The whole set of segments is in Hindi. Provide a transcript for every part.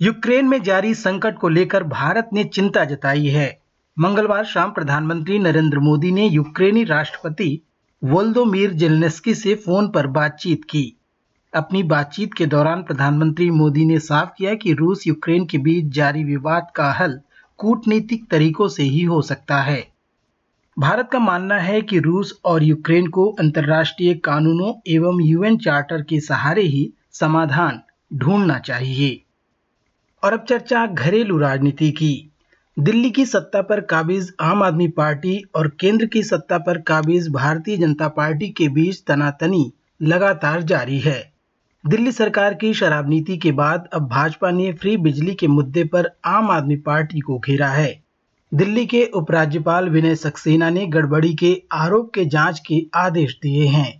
यूक्रेन में जारी संकट को लेकर भारत ने चिंता जताई है। मंगलवार शाम प्रधानमंत्री नरेंद्र मोदी ने यूक्रेनी राष्ट्रपति वोल्दोमीर जेलनेस्की से फ़ोन पर बातचीत की। अपनी बातचीत के दौरान प्रधानमंत्री मोदी ने साफ़ किया कि रूस यूक्रेन के बीच जारी विवाद का हल कूटनीतिक तरीकों से ही हो सकता है। भारत का मानना है कि रूस और यूक्रेन को अंतर्राष्ट्रीय कानूनों एवं यूएन चार्टर के सहारे ही समाधान ढूंढना चाहिए। और अब चर्चा घरेलू राजनीति की। दिल्ली की सत्ता पर काबिज आम आदमी पार्टी और केंद्र की सत्ता पर काबिज भारतीय जनता पार्टी के बीच तनातनी लगातार जारी है। दिल्ली सरकार की शराब नीति के बाद अब भाजपा ने फ्री बिजली के मुद्दे पर आम आदमी पार्टी को घेरा है। दिल्ली के उपराज्यपाल विनय सक्सेना ने गड़बड़ी के आरोप के जाँच के आदेश दिए हैं।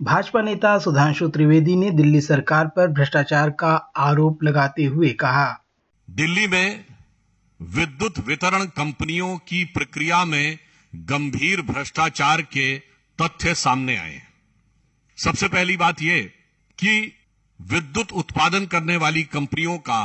भाजपा नेता सुधांशु त्रिवेदी ने दिल्ली सरकार पर भ्रष्टाचार का आरोप लगाते हुए कहा। दिल्ली में विद्युत वितरण कंपनियों की प्रक्रिया में गंभीर भ्रष्टाचार के तथ्य सामने आए सबसे पहली बात यह कि विद्युत उत्पादन करने वाली कंपनियों का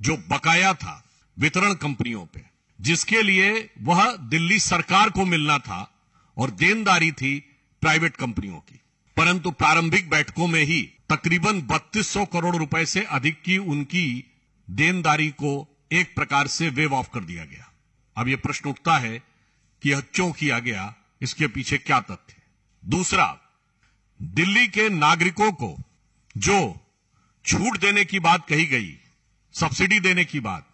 जो बकाया था वितरण कंपनियों पे, जिसके लिए वह दिल्ली सरकार को मिलना था और देनदारी थी प्राइवेट कंपनियों की। परंतु प्रारंभिक बैठकों में ही तकरीबन 3200 करोड़ रुपए से अधिक की उनकी देनदारी को एक प्रकार से वेव ऑफ़ कर दिया गया। अब यह प्रश्न उठता है कि यह क्यों किया गया, इसके पीछे क्या तथ्य दूसरा, दिल्ली के नागरिकों को जो छूट देने की बात कही गई, सब्सिडी देने की बात,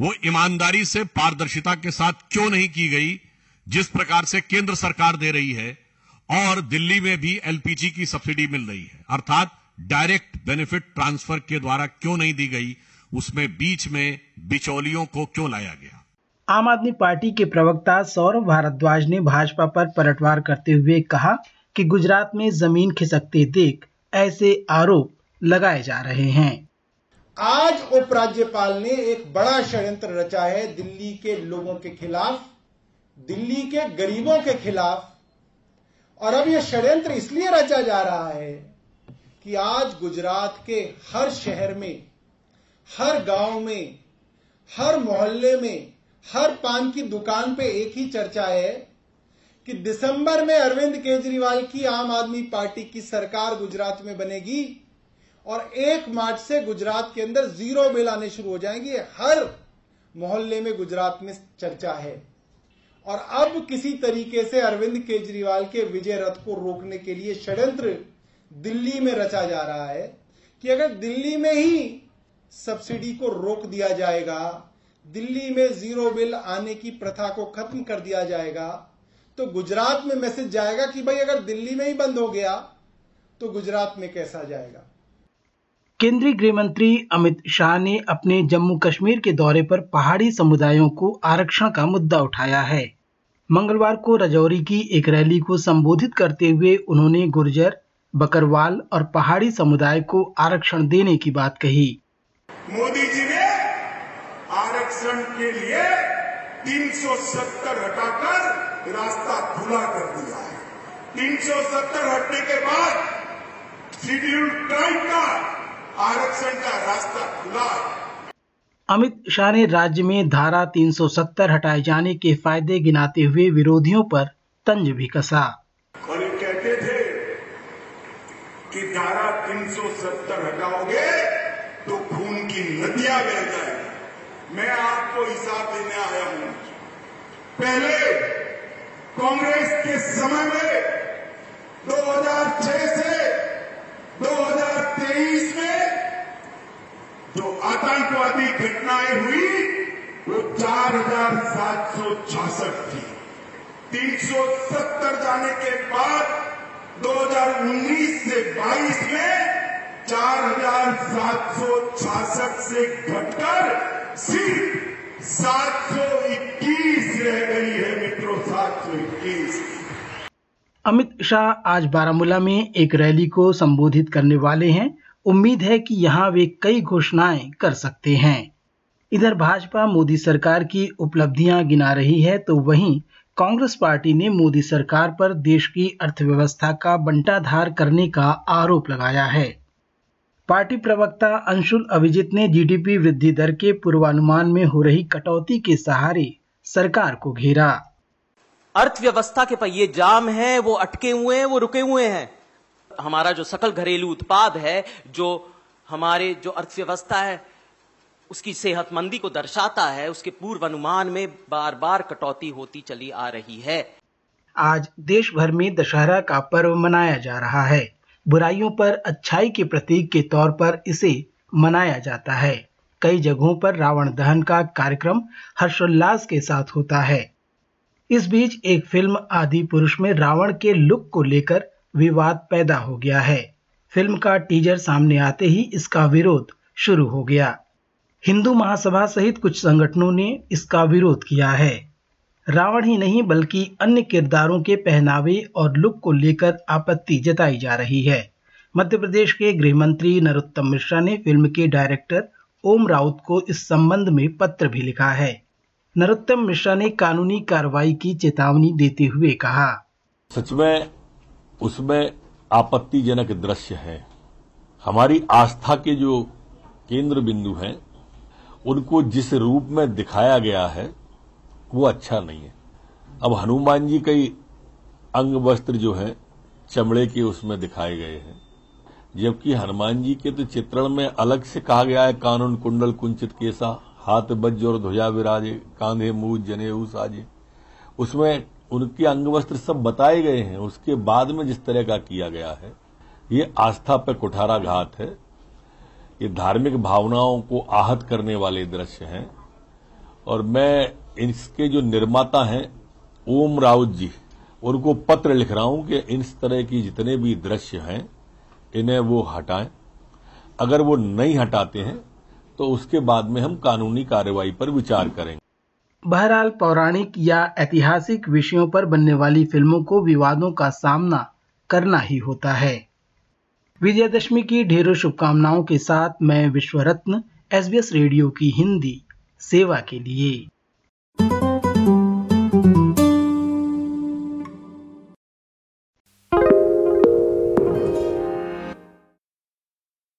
वो ईमानदारी से पारदर्शिता के साथ क्यों नहीं की गई, जिस प्रकार से केंद्र सरकार दे रही है और दिल्ली में भी एलपीजी की सब्सिडी मिल रही है। अर्थात डायरेक्ट बेनिफिट ट्रांसफ़र के द्वारा क्यों नहीं दी गई उसमें बीच में बिचौलियों को क्यों लाया गया? आम आदमी पार्टी के प्रवक्ता सौरभ भारद्वाज ने भाजपा पर पलटवार करते हुए कहा कि गुजरात में ज़मीन खिसकते देख ऐसे आरोप लगाए जा रहे हैं। आज उपराज्यपाल ने एक बड़ा षड्यंत्र रचा है दिल्ली के लोगों के खिलाफ दिल्ली के गरीबों के खिलाफ और अब यह षड्यंत्र इसलिए रचा जा रहा है कि आज गुजरात के हर शहर में, हर गाँव में, हर मोहल्ले में, हर पान की दुकान पे एक ही चर्चा है कि दिसंबर में अरविंद केजरीवाल की आम आदमी पार्टी की सरकार गुजरात में बनेगी और एक मार्च से गुजरात के अंदर ज़ीरो बिल आने शुरू हो जाएँगे। हर मोहल्ले में गुजरात में चर्चा है। और अब किसी तरीके से अरविंद केजरीवाल के विजय रथ को रोकने के लिए षड्यंत्र दिल्ली में रचा जा रहा है कि अगर दिल्ली में ही सब्सिडी को रोक दिया जाएगा, दिल्ली में ज़ीरो बिल आने की प्रथा को खत्म कर दिया जाएगा तो गुजरात में मैसेज जाएगा कि भाई अगर दिल्ली में ही बंद हो गया तो गुजरात में कैसा जाएगा? केंद्रीय गृह मंत्री अमित शाह ने अपने जम्मू कश्मीर के दौरे पर पहाड़ी समुदायों को आरक्षण का मुद्दा उठाया है। मंगलवार को रजौरी की एक रैली को संबोधित करते हुए उन्होंने गुर्जर, बकरवाल और पहाड़ी समुदाय को आरक्षण देने की बात कही। मोदी जी ने आरक्षण के लिए 370 हटाकर रास्ता खुला कर दिया है। 370 हटने के बाद शेड्यूल ट्राइब का आरक्षण का रास्ता खुला अमित शाह ने राज्य में धारा 370 हटाए जाने के फ़ायदे गिनाते हुए विरोधियों पर तंज भी कसा। और ये कहते थे कि धारा 370 हटाओगे तो खून की नदियाँ बह जाएगी। मैं आपको हिसाब देने आया हूँ। पहले कांग्रेस के समय में 2006 से 2023 में जो आतंकवादी घटनाएँ हुई, वो चार हज़ार सात सौ छियासठ थी। तीन सौ सत्तर जाने के बाद 2019 से 22 में चार हज़ार सात सौ छियासठ से घटकर सिर्फ़ सात सौ इक्कीस रह गई है मित्रों, सात सौ इक्कीस। अमित शाह आज बारामूला में एक रैली को संबोधित करने वाले हैं। उम्मीद है कि यहाँ वे कई घोषणाएँ कर सकते हैं। इधर भाजपा मोदी सरकार की उपलब्धियाँ गिना रही है तो वहीं कांग्रेस पार्टी ने मोदी सरकार पर देश की अर्थव्यवस्था का बंटाधार करने का आरोप लगाया है। पार्टी प्रवक्ता अंशुल अभिजीत ने जीडीपी वृद्धि दर के पूर्वानुमान में हो रही कटौती के सहारे सरकार को घेरा। अर्थव्यवस्था के पहिए जाम है, वो अटके हुए हैं, वो रुके हुए हैं। हमारा जो सकल घरेलू उत्पाद है, जो हमारे जो अर्थव्यवस्था है, उसकी सेहतमंदी को दर्शाता है, उसके पूर्व अनुमान में बार बार कटौती होती चली आ रही है। आज देश भर में दशहरा का पर्व मनाया जा रहा है। बुराइयों पर अच्छाई के प्रतीक के तौर पर इसे मनाया जाता है। कई जगहों पर रावण दहन का कार्यक्रम हर्षोल्लास के साथ होता है। इस बीच एक फ़िल्म आदि पुरुष में रावण के लुक को लेकर विवाद पैदा हो गया है। फ़िल्म का टीजर सामने आते ही इसका विरोध शुरू हो गया। हिंदू महासभा सहित कुछ संगठनों ने इसका विरोध किया है। रावण ही नहीं, बल्कि अन्य किरदारों के पहनावे और लुक को लेकर आपत्ति जताई जा रही है। मध्य प्रदेश के गृह मंत्री नरोत्तम मिश्रा ने फ़िल्म के डायरेक्टर ओम राउत को इस संबंध में पत्र भी लिखा है। नरोत्तम मिश्रा ने कानूनी कार्रवाई की चेतावनी देते हुए कहा। सच में उसमें आपत्तिजनक दृश्य है। हमारी आस्था के जो केंद्र बिंदु हैं, उनको जिस रूप में दिखाया गया है, वो अच्छा नहीं है। अब हनुमान जी कई अंग वस्त्र जो है, चमड़े के उसमें दिखाए गए हैं। जबकि हनुमान जी के तो चित्रण में अलग से कहा गया है, कानून कुंडल कुंचित केसा, हाथ बज्ज और ध्वजा विराजे, कांधे मुँह जने साजे उसमें उनके अंग वस्त्र सब बताए गए हैं। उसके बाद में जिस तरह का किया गया है, ये आस्था पर कुठारा घात है। ये धार्मिक भावनाओं को आहत करने वाले दृश्य हैं। और मैं इसके जो निर्माता हैं, ओम राउत जी, उनको पत्र लिख रहा हूँ कि इस तरह की जितने भी दृश्य हैं, इन्हें वो हटाएँ। अगर वो नहीं हटाते हैं तो उसके बाद में हम कानूनी कार्रवाई पर विचार करेंगे। बहरहाल पौराणिक या ऐतिहासिक विषयों पर बनने वाली फ़िल्मों को विवादों का सामना करना ही होता है। विजयदशमी की ढेरों शुभकामनाओं के साथ मैं विश्व रत्न एसबीएस रेडियो की हिंदी सेवा के लिए।